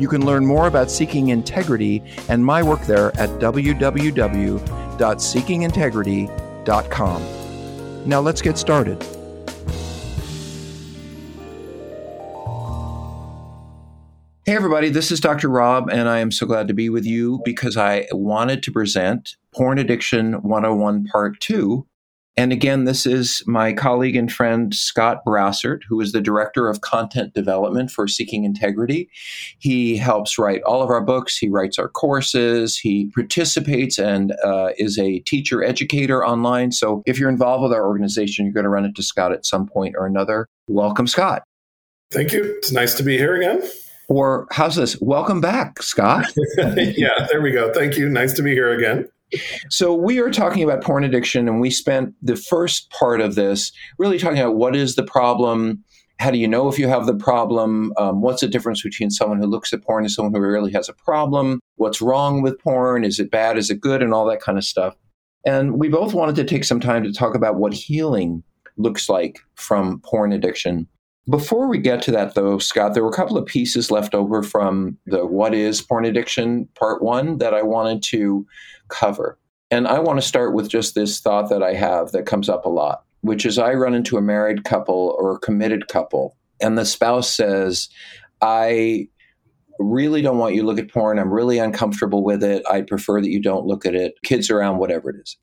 You can learn more about Seeking Integrity and my work there at www.seekingintegrity.com. Now let's get started. Hey, everybody, this is Dr. Rob, and I am so glad to be with you because I wanted to present Porn Addiction 101 Part 2. And again, this is my colleague and friend Scott Brassart, who is the Director of Content Development for Seeking Integrity. He helps write all of our books, he writes our courses, he participates and uh, is a teacher educator online. So if you're involved with our organization, you're going to run into Scott at some point or another. Welcome, Scott. Thank you. It's nice to be here again. Or how's this? Welcome back, Scott. yeah, there we go. Thank you. Nice to be here again. So, we are talking about porn addiction, and we spent the first part of this really talking about what is the problem, how do you know if you have the problem, um, what's the difference between someone who looks at porn and someone who really has a problem, what's wrong with porn, is it bad, is it good, and all that kind of stuff. And we both wanted to take some time to talk about what healing looks like from porn addiction. Before we get to that, though, Scott, there were a couple of pieces left over from the What is Porn Addiction Part One that I wanted to cover. And I want to start with just this thought that I have that comes up a lot, which is I run into a married couple or a committed couple, and the spouse says, I really don't want you to look at porn. I'm really uncomfortable with it. I'd prefer that you don't look at it. Kids around, whatever it is.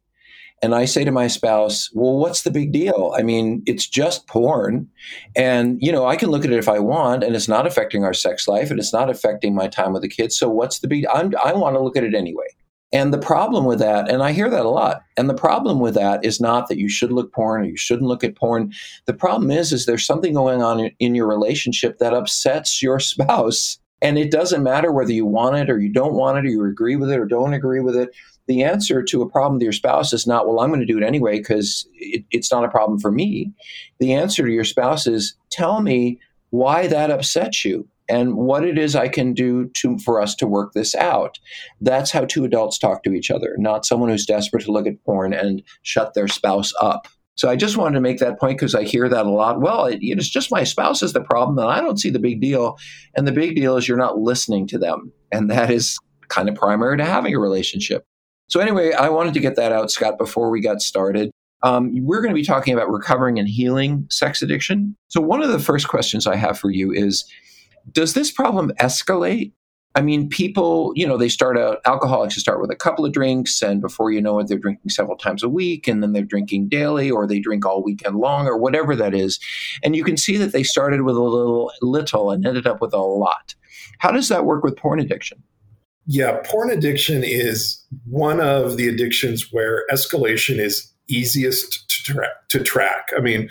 And I say to my spouse, well, what's the big deal? I mean, it's just porn. And, you know, I can look at it if I want, and it's not affecting our sex life and it's not affecting my time with the kids. So what's the big I'm, I want to look at it anyway. And the problem with that, and I hear that a lot, and the problem with that is not that you should look porn or you shouldn't look at porn. The problem is, is there's something going on in, in your relationship that upsets your spouse. And it doesn't matter whether you want it or you don't want it or you agree with it or don't agree with it the answer to a problem with your spouse is not, well, I'm going to do it anyway because it, it's not a problem for me. The answer to your spouse is, tell me why that upsets you and what it is I can do to for us to work this out. That's how two adults talk to each other, not someone who's desperate to look at porn and shut their spouse up. So I just wanted to make that point because I hear that a lot. Well, it, it's just my spouse is the problem, and I don't see the big deal. And the big deal is you're not listening to them, and that is kind of primary to having a relationship. So, anyway, I wanted to get that out, Scott, before we got started. Um, we're going to be talking about recovering and healing sex addiction. So, one of the first questions I have for you is Does this problem escalate? I mean, people, you know, they start out, alcoholics start with a couple of drinks, and before you know it, they're drinking several times a week, and then they're drinking daily, or they drink all weekend long, or whatever that is. And you can see that they started with a little, little and ended up with a lot. How does that work with porn addiction? Yeah, porn addiction is one of the addictions where escalation is easiest to, tra- to track. I mean,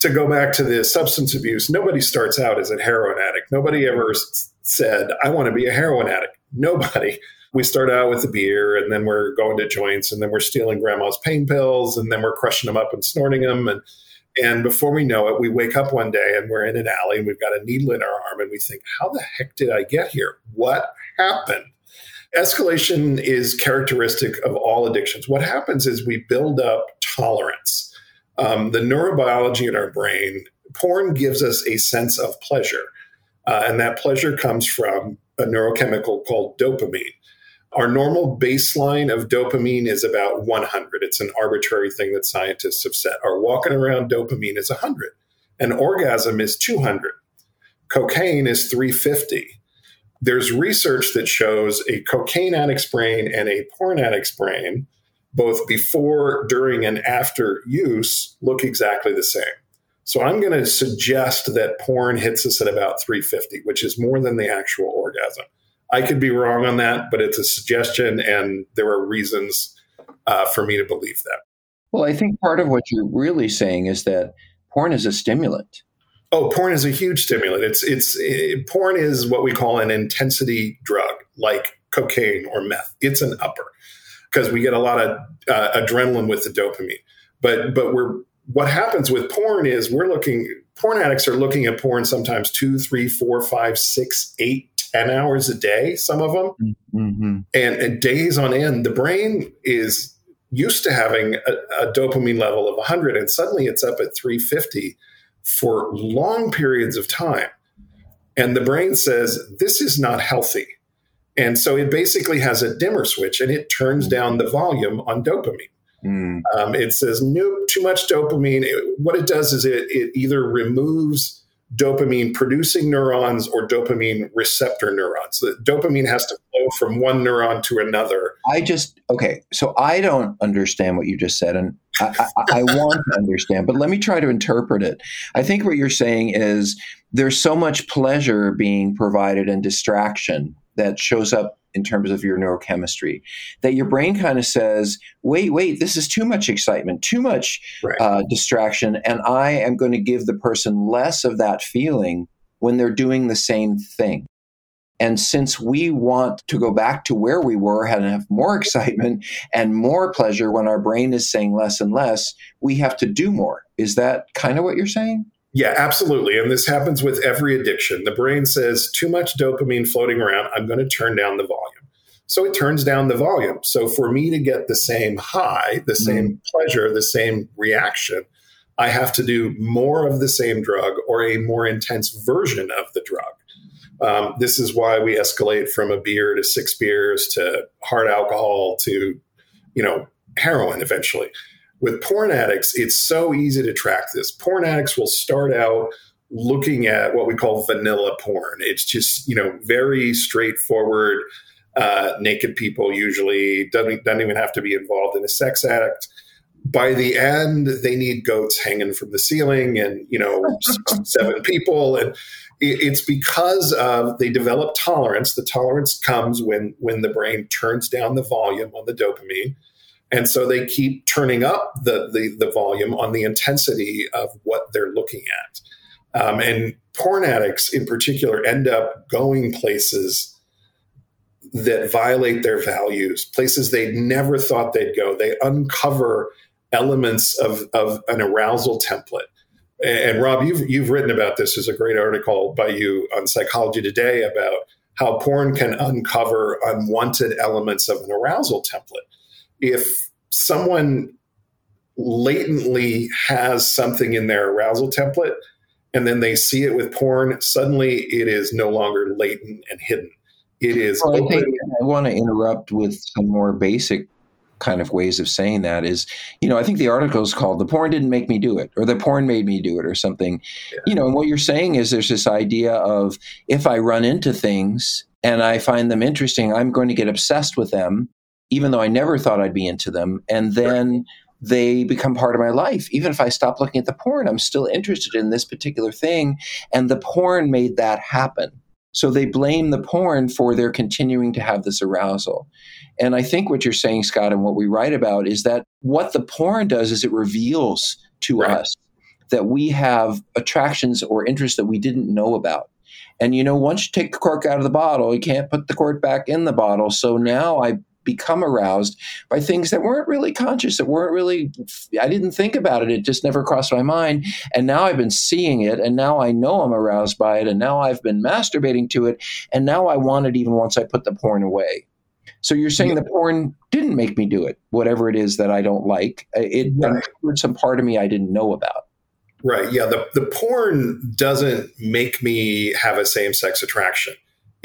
to go back to the substance abuse, nobody starts out as a heroin addict. Nobody ever said, I want to be a heroin addict. Nobody. We start out with the beer and then we're going to joints and then we're stealing grandma's pain pills and then we're crushing them up and snorting them. And, and before we know it, we wake up one day and we're in an alley and we've got a needle in our arm and we think, how the heck did I get here? What happened? Escalation is characteristic of all addictions. What happens is we build up tolerance. Um, the neurobiology in our brain, porn gives us a sense of pleasure. Uh, and that pleasure comes from a neurochemical called dopamine. Our normal baseline of dopamine is about 100. It's an arbitrary thing that scientists have set. Our walking around dopamine is 100. An orgasm is 200. Cocaine is 350. There's research that shows a cocaine addict's brain and a porn addict's brain, both before, during, and after use, look exactly the same. So I'm going to suggest that porn hits us at about 350, which is more than the actual orgasm. I could be wrong on that, but it's a suggestion, and there are reasons uh, for me to believe that. Well, I think part of what you're really saying is that porn is a stimulant. Oh, porn is a huge stimulant. It's it's it, porn is what we call an intensity drug, like cocaine or meth. It's an upper because we get a lot of uh, adrenaline with the dopamine. But but we're what happens with porn is we're looking porn addicts are looking at porn sometimes two, three, four, five, six, eight, ten hours a day. Some of them, mm-hmm. and, and days on end. The brain is used to having a, a, dopamine level of 100 and suddenly it's up at 350 for long periods of time. And the brain says this is not healthy. And so it basically has a dimmer switch and it turns down the volume on dopamine. Mm. um, it says nope too much dopamine. It, what it does is it, it either removes dopamine producing neurons or dopamine receptor neurons. The dopamine has to flow from one neuron to another. I just, okay, so I don't understand what you just said, and I, I, I want to understand, but let me try to interpret it. I think what you're saying is there's so much pleasure being provided and distraction that shows up in terms of your neurochemistry that your brain kind of says wait wait this is too much excitement too much right. uh, distraction and i am going to give the person less of that feeling when they're doing the same thing and since we want to go back to where we were and have more excitement and more pleasure when our brain is saying less and less, we have to do more. Is that kind of what you're saying? Yeah, absolutely. And this happens with every addiction. The brain says too much dopamine floating around, I'm going to turn down the volume. So it turns down the volume. So for me to get the same high, the same mm. pleasure, the same reaction, I have to do more of the same drug or a more intense version of the drug. Um, this is why we escalate from a beer to six beers to hard alcohol to, you know, heroin eventually with porn addicts, it's so easy to track this. Porn addicts will start out looking at what we call vanilla porn. It's just, you know, very straightforward, uh, naked people usually, doesn't, doesn't even have to be involved in a sex addict. By the end, they need goats hanging from the ceiling and, you know, seven people. And it's because of they develop tolerance. The tolerance comes when when the brain turns down the volume on the dopamine and so they keep turning up the, the, the volume on the intensity of what they're looking at. Um, and porn addicts in particular end up going places that violate their values, places they never thought they'd go. They uncover elements of, of an arousal template. And, and Rob, you've, you've written about this. There's a great article by you on Psychology Today about how porn can uncover unwanted elements of an arousal template if someone latently has something in their arousal template and then they see it with porn, suddenly it is no longer latent and hidden. It is. Well, I, think I want to interrupt with some more basic kind of ways of saying that is, you know, I think the article is called The Porn Didn't Make Me Do It or The Porn Made Me Do It or something. Yeah. You know, and what you're saying is there's this idea of if I run into things and I find them interesting, I'm going to get obsessed with them even though I never thought I'd be into them. And then right. they become part of my life. Even if I stop looking at the porn, I'm still interested in this particular thing. And the porn made that happen. So they blame the porn for their continuing to have this arousal. And I think what you're saying, Scott, and what we write about is that what the porn does is it reveals to right. us that we have attractions or interests that we didn't know about. And you know, once you take the cork out of the bottle, you can't put the cork back in the bottle. So now I become aroused by things that weren't really conscious, that weren't really, I didn't think about it. It just never crossed my mind. And now I've been seeing it, and now I know I'm aroused by it, and now I've been masturbating to it, and now I want it even once I put the porn away. So you're saying yeah. the porn didn't make me do it, whatever it is that I don't like. It right. some part of me I didn't know about. Right. Yeah. The, the porn doesn't make me have a same sex attraction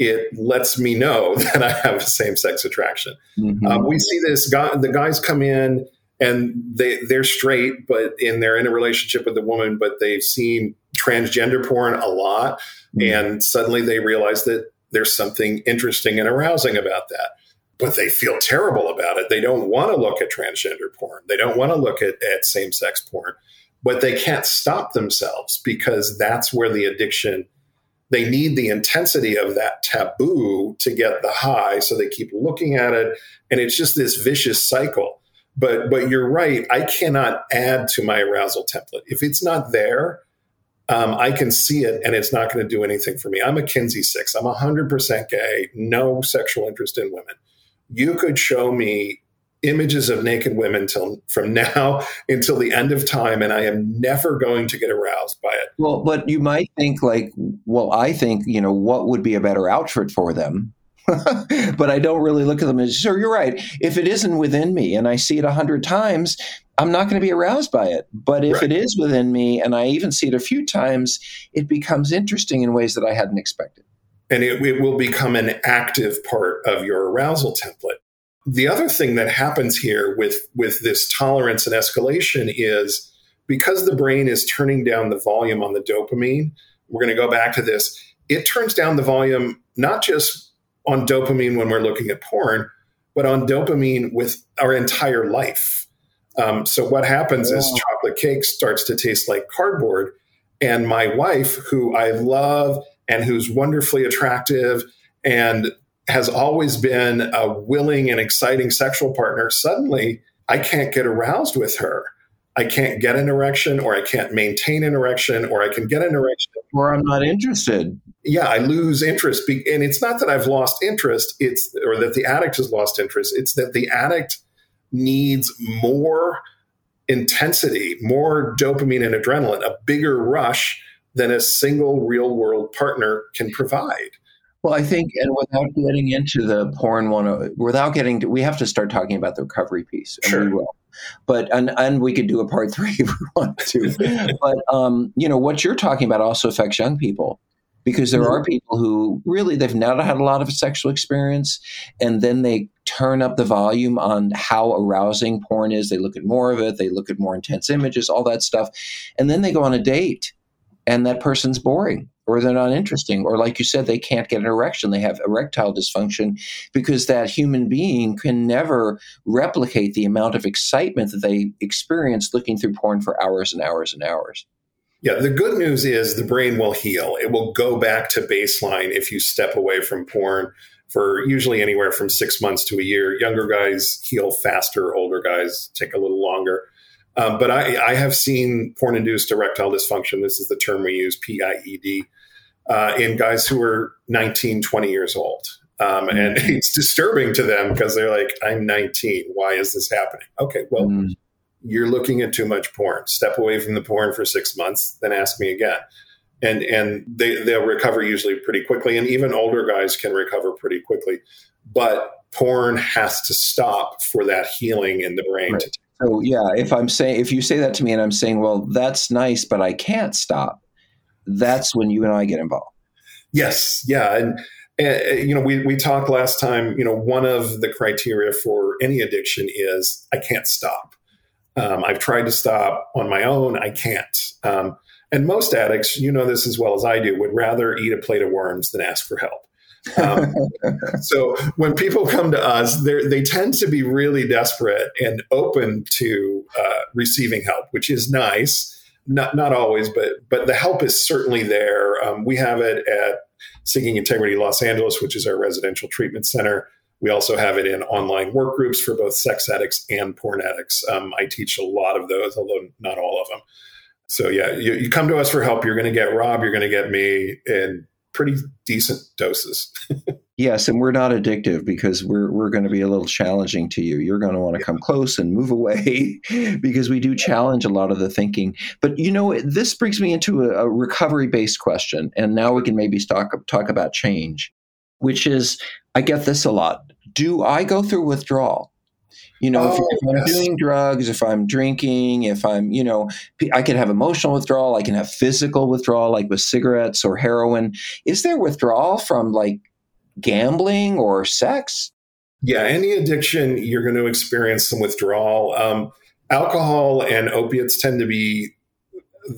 it lets me know that I have a same sex attraction. Mm-hmm. Um, we see this guy, the guys come in and they they're straight, but and they're in a relationship with the woman, but they've seen transgender porn a lot, mm-hmm. and suddenly they realize that there's something interesting and arousing about that. But they feel terrible about it. They don't want to look at transgender porn. They don't want to look at, at same sex porn, but they can't stop themselves because that's where the addiction they need the intensity of that taboo to get the high so they keep looking at it and it's just this vicious cycle. But but you're right i cannot add to my arousal template. If it's not there um, i can see it and it's not going to do anything for me. I'm a kinsey six. I'm 100% gay no sexual interest in women. You could show me images of naked women till from now until the end of time and i am never going to get aroused by it. Well but you might think like well i think you know what would be a better outfit for them? But i don't really look at them as so you're right. If it isn't within me and i see it a hundred times i'm not going to be aroused by it. But if right. it is within me and i even see it a few times it becomes interesting in ways that i hadn't expected. And it, it will become an active part of your arousal template the other thing that happens here with, with this tolerance and escalation is because the brain is turning down the volume on the dopamine, we're going to go back to this. It turns down the volume not just on dopamine when we're looking at porn, but on dopamine with our entire life. Um, so what happens is chocolate cake starts to taste like cardboard. And my wife, who I love and who's wonderfully attractive and has always been a willing and exciting sexual partner, suddenly I can't get aroused with her. I can't get an erection, or I can't maintain an erection, or I can get an erection. Or I'm not interested. Yeah, I lose interest. And it's not that I've lost interest, it's or that the addict has lost interest. It's that the addict needs more intensity, more dopamine and adrenaline, a bigger rush than a single real world partner can provide. Well, I think, and without getting into the porn one, without getting to, we have to start talking about the recovery piece, and sure. we will. But and and we could do a part three if we want to. but um, you know what you're talking about also affects young people because there mm-hmm. are people who really they've not had a lot of sexual experience, and then they turn up the volume on how arousing porn is. They look at more of it. They look at more intense images, all that stuff, and then they go on a date, and that person's boring or they're not interesting or like you said they can't get an erection. They have erectile dysfunction because that human being can never replicate the amount of excitement that they experience looking through porn for hours and hours and hours. Yeah the good news is the brain will heal. It will go back to baseline if you step away from porn for usually anywhere from six months to a year. Younger guys heal faster older guys take a little longer um, but I, I, have seen porn induced erectile dysfunction. This is the term we use, PIED, uh, in guys who are 19, 20 years old. Um, and mm-hmm. it's disturbing to them because they're like, I'm 19. Why is this happening? Okay, well, mm. you're looking at too much porn. Step away from the porn for six months, then ask me again. And, and they, they'll recover usually pretty quickly. And even older guys can recover pretty quickly. But porn has to stop for that healing in the brain right. to so yeah, if I'm saying if you say that to me and I'm saying, well, that's nice, but I can't stop, that's when you and I get involved. Yes, yeah, and, and you know we we talked last time. You know, one of the criteria for any addiction is I can't stop. Um, I've tried to stop on my own, I can't. Um, and most addicts, you know this as well as I do, would rather eat a plate of worms than ask for help. Um, so when people come to us, they tend to be really desperate and open to uh, receiving help, which is nice. Not not always, but but the help is certainly there. Um, we have it at Seeking Integrity Los Angeles, which is our residential treatment center. We also have it in online work groups for both sex addicts and porn addicts. Um, I teach a lot of those, although not all of them. So yeah, you, you come to us for help. You're going to get Rob. You're going to get me, and pretty decent doses. yes, and we're not addictive because we're we're going to be a little challenging to you. You're going to want to yeah. come close and move away because we do challenge a lot of the thinking. But you know, this brings me into a, a recovery based question, and now we can maybe talk talk about change, which is I get this a lot. Do I go through withdrawal? You know, oh, if, if, I'm yes. doing drugs, if I'm drinking, if I'm, you know, I can have emotional withdrawal, I can have physical withdrawal, like with cigarettes or heroin. Is there withdrawal from like gambling or sex? Yeah, any addiction, you're going to experience some withdrawal. Um, alcohol and opiates tend to be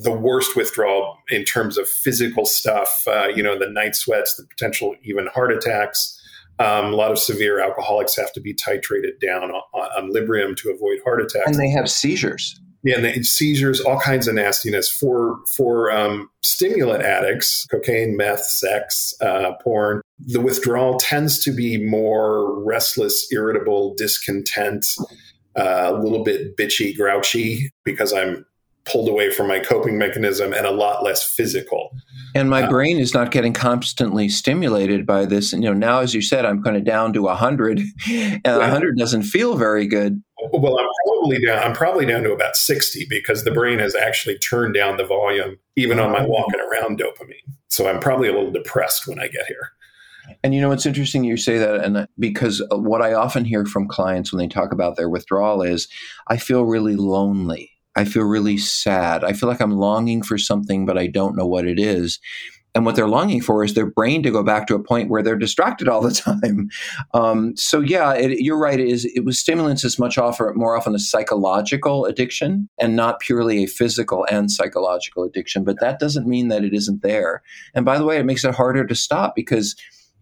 the worst withdrawal in terms of physical stuff. Uh, you know, the night sweats, the potential even heart attacks. Um, a lot of severe alcoholics have to be titrated down on, on Librium to avoid heart attacks. And they have seizures. Yeah, and the seizures, all kinds of nastiness for for um, stimulant addicts, cocaine, meth, sex, uh, porn. The withdrawal tends to be more restless, irritable, discontent, uh, a little bit bitchy, grouchy because I'm pulled away from my coping mechanism and a lot less physical. And my uh, brain is not getting constantly stimulated by this. And, you know, now, as you said, I'm kind of down to 100, and yeah. 100 doesn't feel very good. Well, I'm probably down. I'm probably down to about 60 because the brain has actually turned down the volume, even on my walking around dopamine. So I'm probably a little depressed when I get here. And you know, it's interesting you say that, and because what I often hear from clients when they talk about their withdrawal is, I feel really lonely. I feel really sad. I feel like I'm longing for something, but I don't know what it is. And what they're longing for is their brain to go back to a point where they're distracted all the time. Um, so yeah, it, you're right. It is it was stimulants is much offer, more often a psychological addiction and not purely a physical and psychological addiction. But that doesn't mean that it isn't there. And by the way, it makes it harder to stop because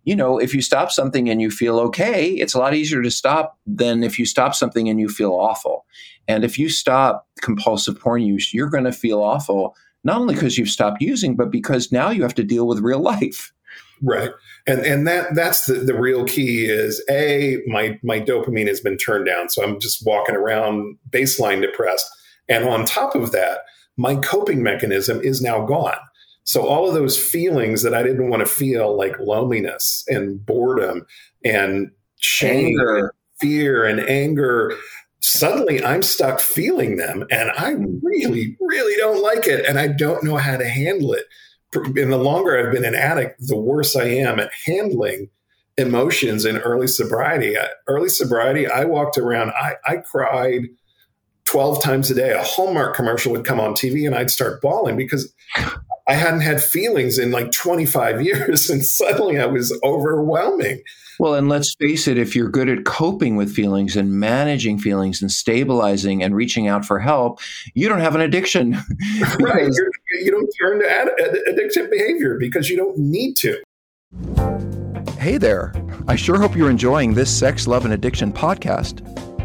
you know, if you stop something and you feel okay, it's a lot easier to stop than if you stop something and you feel awful. And if you stop compulsive porn use, you're going to feel awful, not only because you've stopped using, but because now you have to deal with real life. Right. And and that that's the, the real key is a my my dopamine has been turned down. So I'm just walking around baseline depressed. And on top of that, my coping mechanism is now gone. So all of those feelings that I didn't want to feel, like loneliness and boredom and shame, and fear and anger, suddenly I'm stuck feeling them, and I really, really don't like it, and I don't know how to handle it. And the longer I've been an addict, the worse I am at handling emotions in early sobriety. Early sobriety, I walked around, I, I cried 12 times a day. A Hallmark commercial would come on TV and I'd start bawling because I hadn't had feelings in like 25 years, and suddenly I was overwhelming. Well, and let's face it, if you're good at coping with feelings and managing feelings and stabilizing and reaching out for help, you don't have an addiction. right. You're, you do not turn to ad- addictive behavior because you don't need to. Hey there. I sure hope you're enjoying this Sex, Love, and Addiction podcast.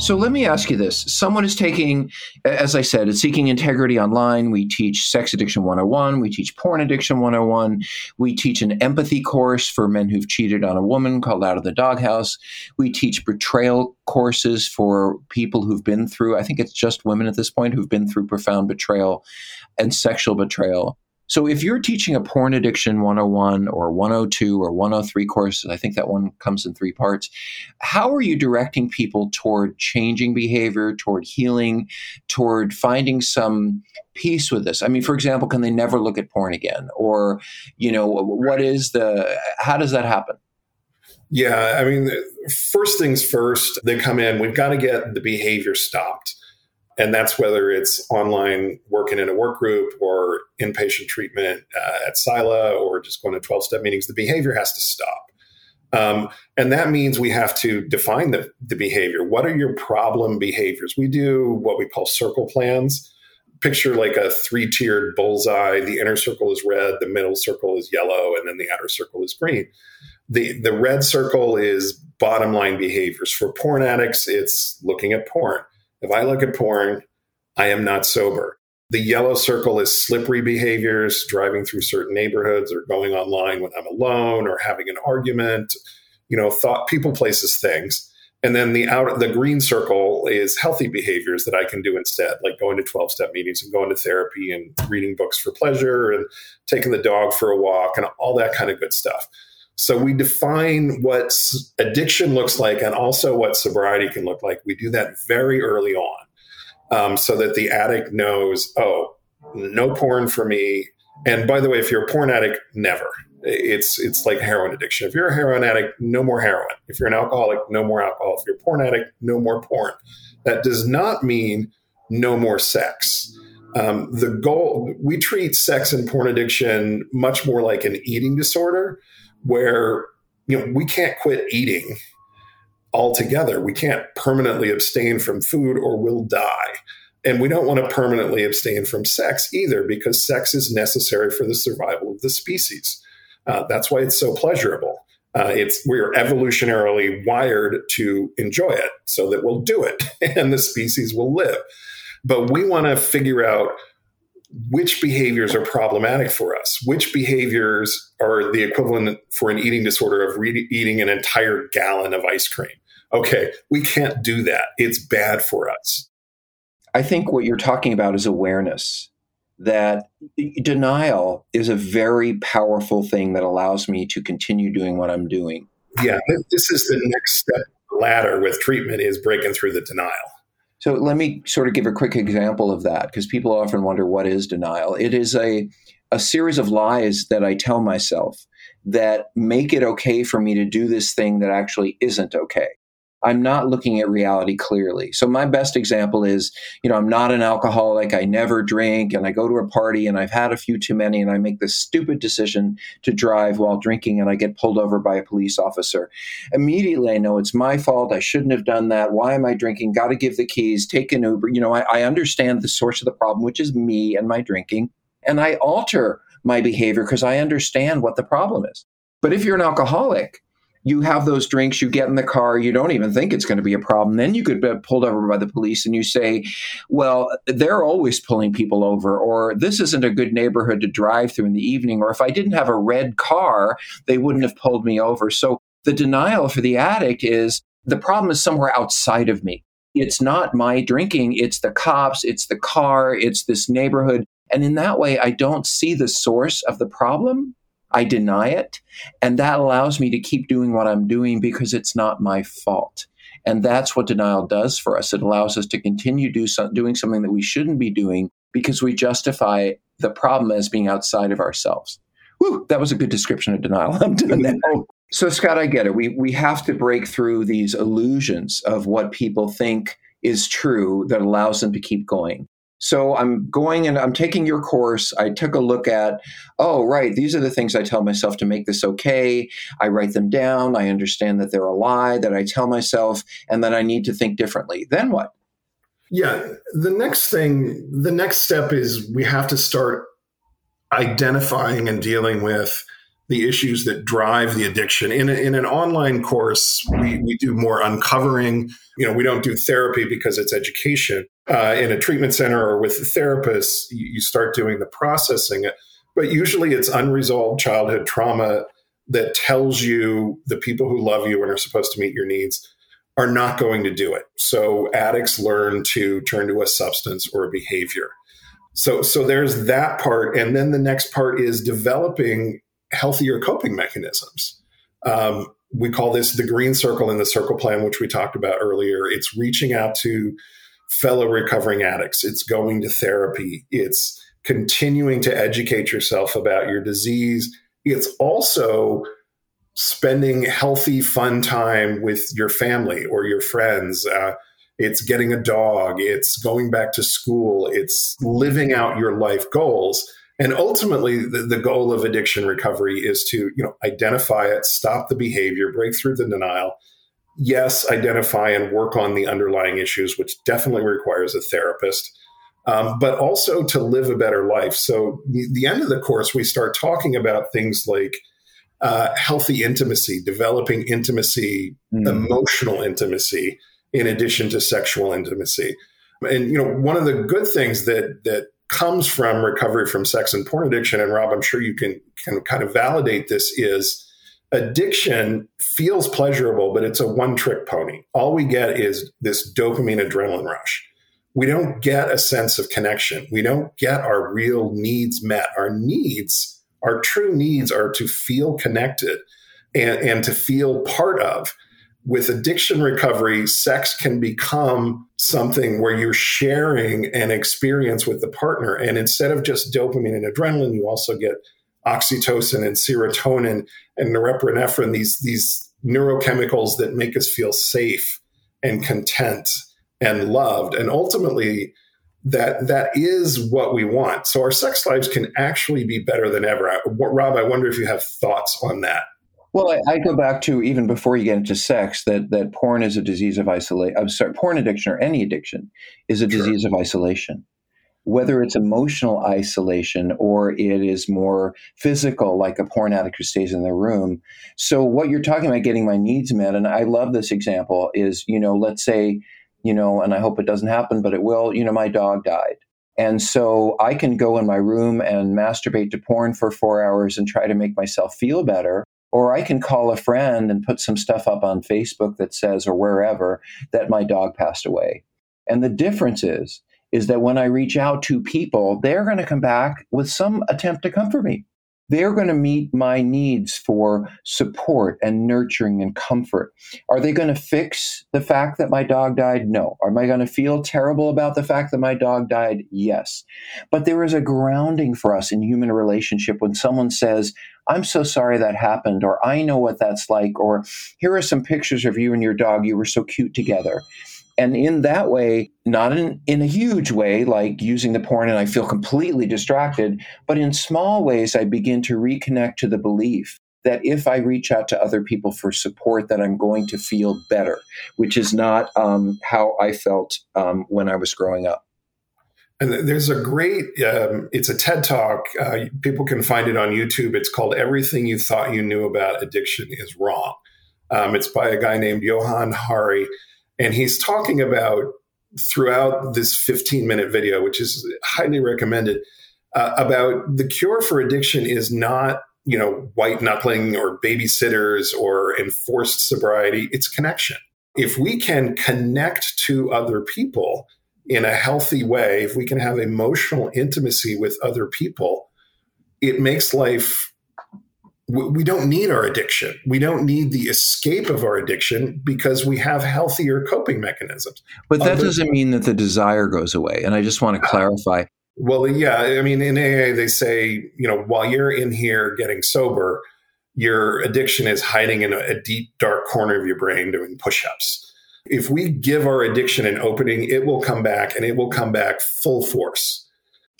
So let me ask you this. Someone is taking, as I said, it's Seeking Integrity Online. We teach Sex Addiction 101. We teach Porn Addiction 101. We teach an empathy course for men who've cheated on a woman called Out of the Doghouse. We teach betrayal courses for people who've been through, I think it's just women at this point, who've been through profound betrayal and sexual betrayal. So if you're teaching a porn addiction 101 or 102 or 103 courses, I think that one comes in three parts. How are you directing people toward changing behavior, toward healing, toward finding some peace with this? I mean, for example, can they never look at porn again? Or, you know, what is the, how does that happen? Yeah, I mean, first things first, they come in, we've got to get the behavior stopped. And that's whether it's online working in a work group or inpatient treatment uh, at SILA or just going to 12 step meetings. The behavior has to stop. Um, and that means we have to define the, the behavior. What are your problem behaviors? We do what we call circle plans. Picture like a three tiered bullseye. The inner circle is red, the middle circle is yellow, and then the outer circle is green. The, the red circle is bottom line behaviors. For porn addicts, it's looking at porn. If I look at porn, I am not sober. The yellow circle is slippery behaviors, driving through certain neighborhoods or going online when I'm alone or having an argument, you know, thought people, places, things. And then the out the green circle is healthy behaviors that I can do instead, like going to 12 step meetings and going to therapy and reading books for pleasure and taking the dog for a walk and all that kind of good stuff. So we define what addiction looks like and also what sobriety can look like. We do that very early on um, so that the addict knows, oh, no porn for me. And by the way, if you're a porn addict, never. It's it's like heroin addiction. If you're a heroin addict, no more heroin. If you're an alcoholic, no more alcohol. If you're a porn addict, no more porn. That does not mean no more sex. Um, the goal we treat sex and porn addiction much more like an eating disorder, where you know we can't quit eating altogether. We can't permanently abstain from food or we'll die. And we don't want to permanently abstain from sex either because sex is necessary for the survival of the species. Uh, that's why it's so pleasurable. Uh, it's we're evolutionarily wired to enjoy it so that we'll do it and the species will live. But we want to figure out which behaviors are problematic for us, which behaviors are the equivalent for an eating disorder of re- eating an entire gallon of ice cream. Okay, we can't do that. It's bad for us. I think what you're talking about is awareness that denial is a very powerful thing that allows me to continue doing what I'm doing. Yeah, this is the next step ladder with treatment is breaking through the denial. So let me sort of give a quick example of that because people often wonder what is denial. It is a a series of lies that I tell myself that make it okay for me to do this thing that actually isn't okay. I'm not looking at reality clearly. So my best example is, you know, I'm not an alcoholic. I never drink and I go to a party and I've had a few too many and I make this stupid decision to drive while drinking and I get pulled over by a police officer. Immediately I know it's my fault. I shouldn't have done that. Why am I drinking? Got to give the keys, take an Uber. You know, I, I understand the source of the problem, which is me and my drinking. And I alter my behavior because I understand what the problem is. But if you're an alcoholic, you have those drinks, you get in the car, you don't even think it's going to be a problem. Then you could be pulled over by the police and you say, well, they're always pulling people over, or this isn't a good neighborhood to drive through in the evening, or if I didn't have a red car, they wouldn't have pulled me over. So the denial for the addict is the problem is somewhere outside of me. It's not my drinking, it's the cops, it's the car, it's this neighborhood. And in that way, I don't see the source of the problem. I deny it. And that allows me to keep doing what I'm doing because it's not my fault. And that's what denial does for us. It allows us to continue do so, doing something that we shouldn't be doing because we justify the problem as being outside of ourselves. Whew, that was a good description of denial. I'm done now. So, Scott, I get it. We, we have to break through these illusions of what people think is true that allows them to keep going. So I'm going and I'm taking your course. I took a look at, oh, right, these are the things I tell myself to make this okay. I write them down. I understand that they're a lie that I tell myself and that I need to think differently. Then what? Yeah. The next thing, the next step is we have to start identifying and dealing with the issues that drive the addiction. In, a, in an online course, we, we do more uncovering. You know, we don't do therapy because it's education. Uh, in a treatment center or with a therapist, you, you start doing the processing. But usually it's unresolved childhood trauma that tells you the people who love you and are supposed to meet your needs are not going to do it. So addicts learn to turn to a substance or a behavior. So so there's that part and then the next part is developing healthier coping mechanisms. Um, we call this the green circle in the circle plan, which we talked about earlier. It's reaching out to fellow recovering addicts, it's going to therapy, it's continuing to educate yourself about your disease. It's also spending healthy, fun time with your family or your friends. Uh, it's getting a dog, it's going back to school, it's living out your life goals and ultimately, the, the, goal of addiction recovery is to, you know, identify it, stop the behavior, break through the denial. Yes, identify and work on the underlying issues, which definitely requires a therapist, um, but also to live a better life. So, the, the, end of the course, we start talking about things like uh, healthy intimacy, developing intimacy, mm. emotional intimacy, in addition to sexual intimacy. And you know, one of the good things that that comes from recovery from sex and porn addiction, and Rob, I'm sure you can can kind of validate this, is addiction feels pleasurable, but it's a one trick pony. All we get is this dopamine adrenaline rush. We don't get a sense of connection. We don't get our real needs met. Our needs, our true needs are to feel connected. and, and to feel part of. With addiction recovery, sex can become something where you're sharing an experience with the partner. And instead of just dopamine and adrenaline, you also get oxytocin and serotonin and norepinephrine, these, these neurochemicals that make us feel safe and content and loved. And ultimately, that that is what we want. So our sex lives can actually be better than ever. Rob, I wonder if you have thoughts on that. Well, I, I, go back to even before you get into sex that that porn is a disease of isolation. I'm sorry, porn addiction or any addiction is a disease of isolation. Whether it's emotional isolation or it is more physical, like a porn addict who stays in their room. So, what you're talking about, getting my needs met, and I love this example, is you know, let's say you know, and I hope it doesn't happen, but it will. You know, my dog died. And so I can go in my room and masturbate to porn for four hours and try to make myself feel better. Or I can call a friend and put some stuff up on Facebook that says, or wherever, that my dog passed away. And the difference is, is that when I reach out to people, they're going to come back with some attempt to comfort me. They're going to meet my needs for support and nurturing and comfort. Are they going to fix the fact that my dog died? No. Am I going to feel terrible about the fact that my dog died? Yes. But there is a grounding for us in human relationship when someone says, I'm so sorry that happened, or I know what that's like, or here are some pictures of you and your dog. You were so cute together and in that way not in, in a huge way like using the porn and i feel completely distracted but in small ways i begin to reconnect to the belief that if i reach out to other people for support that i'm going to feel better which is not um, how i felt um, when i was growing up. And there's a great um, it's a ted talk uh, people can find it on youtube. It's called everything you thought you knew about addiction is wrong. Um, it's by a guy named johann hari and he's talking about throughout this 15 minute video, which is highly recommended, uh, about the cure for addiction is not, you know, white knuckling or babysitters or enforced sobriety, it's connection. If we can connect to other people in a healthy way, if we can have emotional intimacy with other people, it makes life we don't need our addiction. We don't need the escape of our addiction because we have healthier coping mechanisms. But that Other, doesn't mean that the desire goes away. And I just want to uh, clarify. Well, yeah. I mean, in AA, they say, you know, while you're in here getting sober, your addiction is hiding in a, a deep, dark corner of your brain doing push ups. If we give our addiction an opening, it will come back and it will come back full force.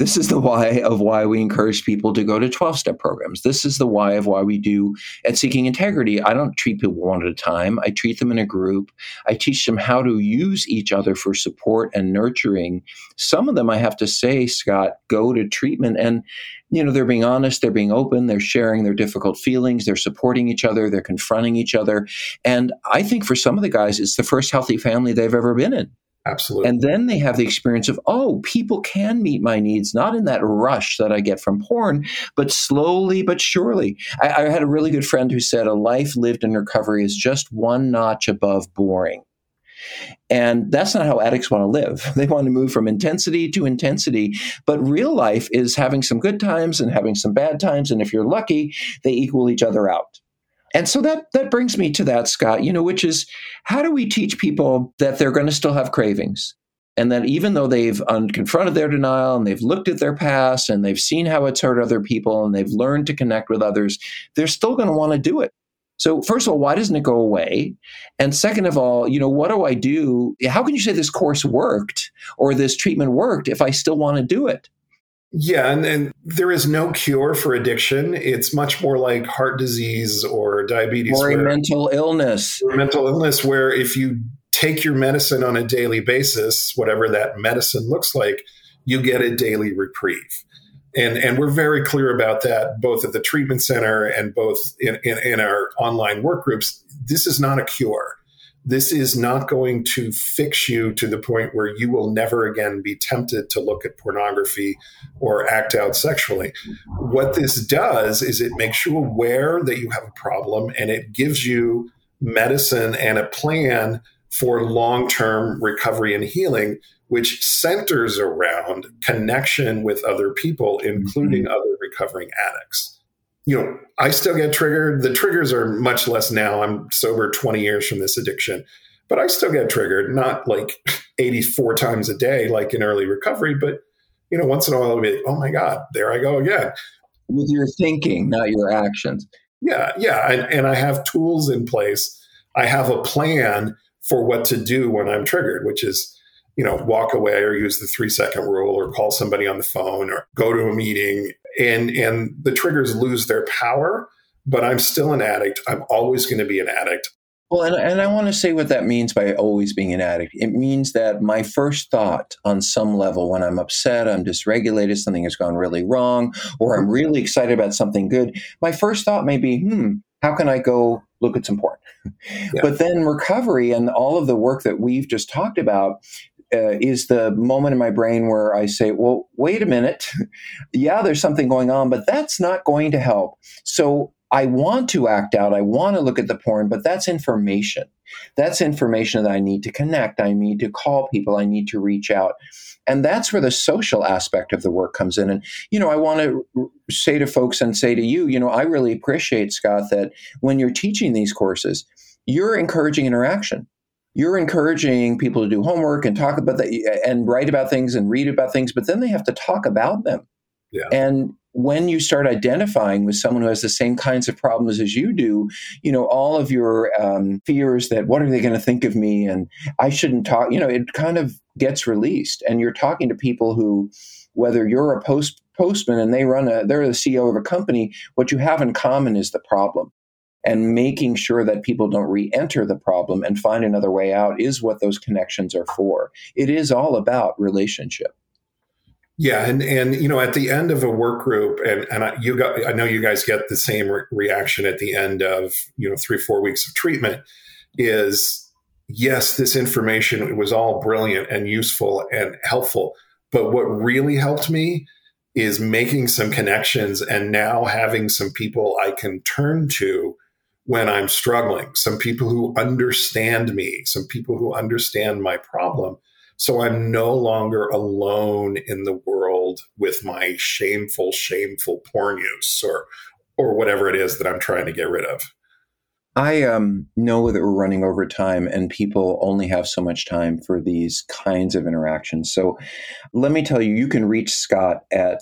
This is the why of why we encourage people to go to 12 step programs. This is the why of why we do at Seeking Integrity. I don't treat people one at a time, I treat them in a group. I teach them how to use each other for support and nurturing. Some of them, I have to say, Scott, go to treatment and you know they're being honest they're being open they're sharing their difficult feelings they're supporting each other they're confronting each other and i think for some of the guys it's the first healthy family they've ever been in Absolutely. And then they have the experience of, oh, people can meet my needs, not in that rush that I get from porn, but slowly but surely. I, I had a really good friend who said a life lived in recovery is just one notch above boring. And that's not how addicts want to live. They want to move from intensity to intensity. But real life is having some good times and having some bad times. And if you're lucky, they equal each other out. And so that that brings me to that, Scott, you know, which is how do we teach people that they're going to still have cravings? And that even though they've confronted their denial and they've looked at their past and they've seen how it's hurt other people and they've learned to connect with others, they're still going to want to do it. So, first of all, why doesn't it go away? And second of all, you know, what do I do? How can you say this course worked or this treatment worked if I still want to do it? Yeah, and, and there is no cure for addiction. It's much more like heart disease or diabetes. Or where, mental illness. Or mental illness, where if you take your medicine on a daily basis, whatever that medicine looks like, you get a daily reprieve. And, and we're very clear about that, both at the treatment center and both in, in, in our online work groups. This is not a cure this is not going to fix you to the point where you will never again be tempted to look at pornography or act out sexually. What this does is it makes you aware that you have a problem and it gives you medicine and a plan for long term recovery and healing, which centers around connection with other people, including mm-hmm. other recovering addicts. You know, I still get triggered. The triggers are much less now. I'm sober 20 years from this addiction, but I still get triggered, not like 84 times a day, like in early recovery, but, you know, once in a while I'll be, oh my God, there I go again. With your thinking, not your actions. Yeah, yeah. And, and I have tools in place. I have a plan for what to do when I'm triggered, which is, you know, walk away or use the three second rule or call somebody on the phone or go to a meeting and and the triggers lose their power but i'm still an addict. I'm always going to be an addict. Well and, and i want to say what that means by always being an addict. It means that my first thought on some level when i'm upset i'm dysregulated something has gone really wrong or i'm really excited about something good my first thought may be hmm how can i go look at some porn? Yeah. but then recovery and all of the work that we've just talked about uh, is the moment in my brain where I say, well, wait a minute. yeah, there's something going on, but that's not going to help. So I want to act out. I want to look at the porn, but that's information. That's information that I need to connect. I need to call people. I need to reach out. And that's where the social aspect of the work comes in. And, you know, I want to say to folks and say to you, you know, I really appreciate, Scott, that when you're teaching these courses, you're encouraging interaction you're encouraging people to do homework and talk about that and write about things and read about things, but then they have to talk about them. Yeah. And when you start identifying with someone who has the same kinds of problems as you do, you know, all of your um, fears that what are they going to think of me and I shouldn't talk, you know, it kind of gets released. And you're talking to people who, whether you're a post postman and they run a, they're the CEO of a company, what you have in common is the problem and making sure that people don't re-enter the problem and find another way out is what those connections are for. It is all about relationship. Yeah and and you know at the end of a work group and and I, you got i know you guys get the same re- reaction at the end of you know three four weeks of treatment is yes this information was all brilliant and useful and helpful but what really helped me is making some connections and now having some people I can turn to when I'm struggling, some people who understand me, some people who understand my problem. So I'm no longer alone in the world with my shameful, shameful porn use or or whatever it is that I'm trying to get rid of. I um, know that we're running over time and people only have so much time for these kinds of interactions. So let me tell you, you can reach Scott at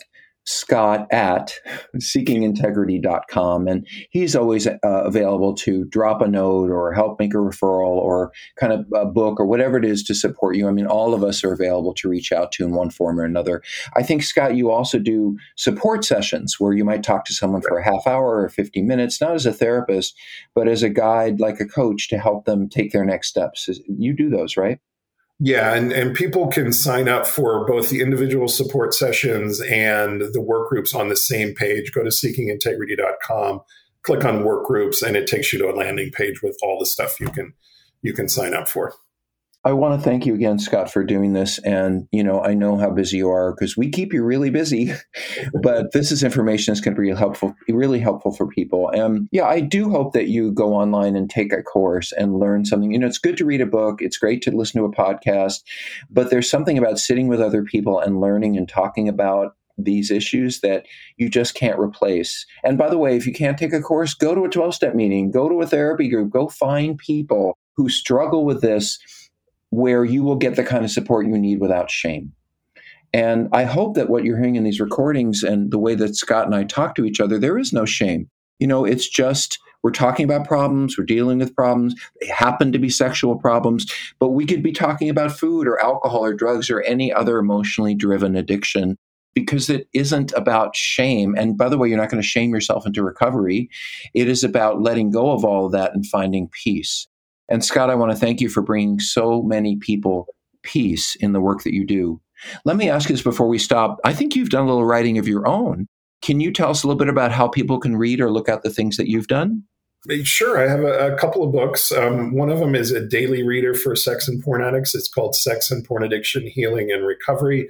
Scott at seekingintegrity.com. And he's always uh, available to drop a note or help make a referral or kind of a book or whatever it is to support you. I mean, all of us are available to reach out to in one form or another. I think, Scott, you also do support sessions where you might talk to someone for a half hour or 50 minutes, not as a therapist, but as a guide, like a coach to help them take their next steps. You do those, right? Yeah, and, and people can sign up for both the individual support sessions and the work groups on the same page. Go to seekingintegrity.com, click on work groups, and it takes you to a landing page with all the stuff you can you can sign up for. I want to thank you again, Scott, for doing this. And, you know, I know how busy you are because we keep you really busy, but this is information that's going to be helpful, really helpful for people. And yeah, I do hope that you go online and take a course and learn something. You know, it's good to read a book. It's great to listen to a podcast, but there's something about sitting with other people and learning and talking about these issues that you just can't replace. And by the way, if you can't take a course, go to a 12 step meeting, go to a therapy group, go find people who struggle with this where you will get the kind of support you need without shame. And I hope that what you're hearing in these recordings and the way that Scott and I talk to each other, there is no shame. You know, it's just we're talking about problems, we're dealing with problems. They happen to be sexual problems, but we could be talking about food or alcohol or drugs or any other emotionally driven addiction because it isn't about shame. And by the way, you're not going to shame yourself into recovery. It is about letting go of all of that and finding peace. And Scott, I want to thank you for bringing so many people peace in the work that you do. Let me ask you this before we stop. I think you've done a little writing of your own. Can you tell us a little bit about how people can read or look at the things that you've done? Sure. I have a, a couple of books. Um, one of them is a daily reader for sex and porn addicts. It's called Sex and Porn Addiction Healing and Recovery.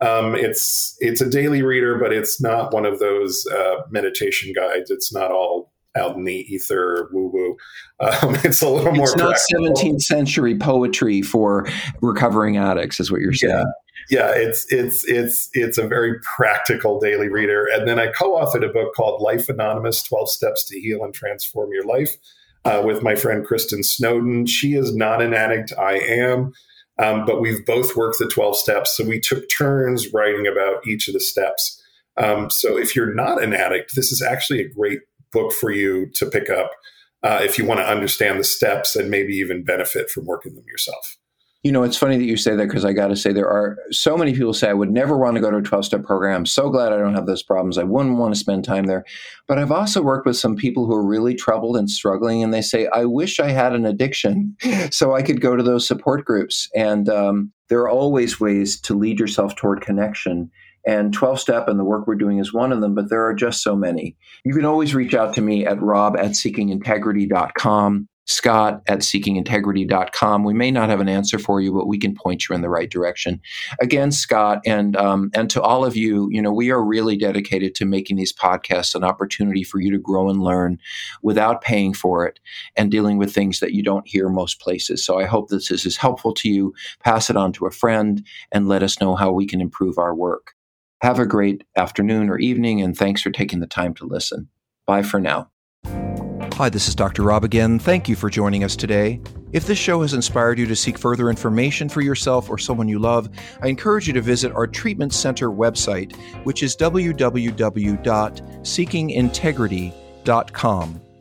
Um, it's it's a daily reader, but it's not one of those uh, meditation guides. It's not all out in the ether woo woo. Um, it's a little more. It's not. 17th century poetry for recovering addicts, is what you're saying. Yeah. yeah, it's it's it's it's a very practical daily reader. And then I co-authored a book called Life Anonymous: Twelve Steps to Heal and Transform Your Life uh, with my friend Kristin Snowden. She is not an addict. I am. Um, but we've both worked the 12 steps. So we took turns writing about each of the steps. Um, so if you're not an addict, this is actually a great book for you to pick up uh, if you want to understand the steps and maybe even benefit from working them yourself. You know, it's funny that you say that because I got to say, there are so many people say, I would never want to go to a 12 step program. I'm so glad I don't have those problems. I wouldn't want to spend time there. But I've also worked with some people who are really troubled and struggling, and they say, I wish I had an addiction so I could go to those support groups. And um, there are always ways to lead yourself toward connection. And 12 step and the work we're doing is one of them, but there are just so many. You can always reach out to me at rob at seekingintegrity.com. Scott at seekingintegrity.com. We may not have an answer for you, but we can point you in the right direction. Again, Scott, and um, and to all of you, you know, we are really dedicated to making these podcasts an opportunity for you to grow and learn without paying for it and dealing with things that you don't hear most places. So I hope this is helpful to you. Pass it on to a friend and let us know how we can improve our work. Have a great afternoon or evening, and thanks for taking the time to listen. Bye for now. Hi, this is Dr. Rob again. Thank you for joining us today. If this show has inspired you to seek further information for yourself or someone you love, I encourage you to visit our treatment center website, which is www.seekingintegrity.com.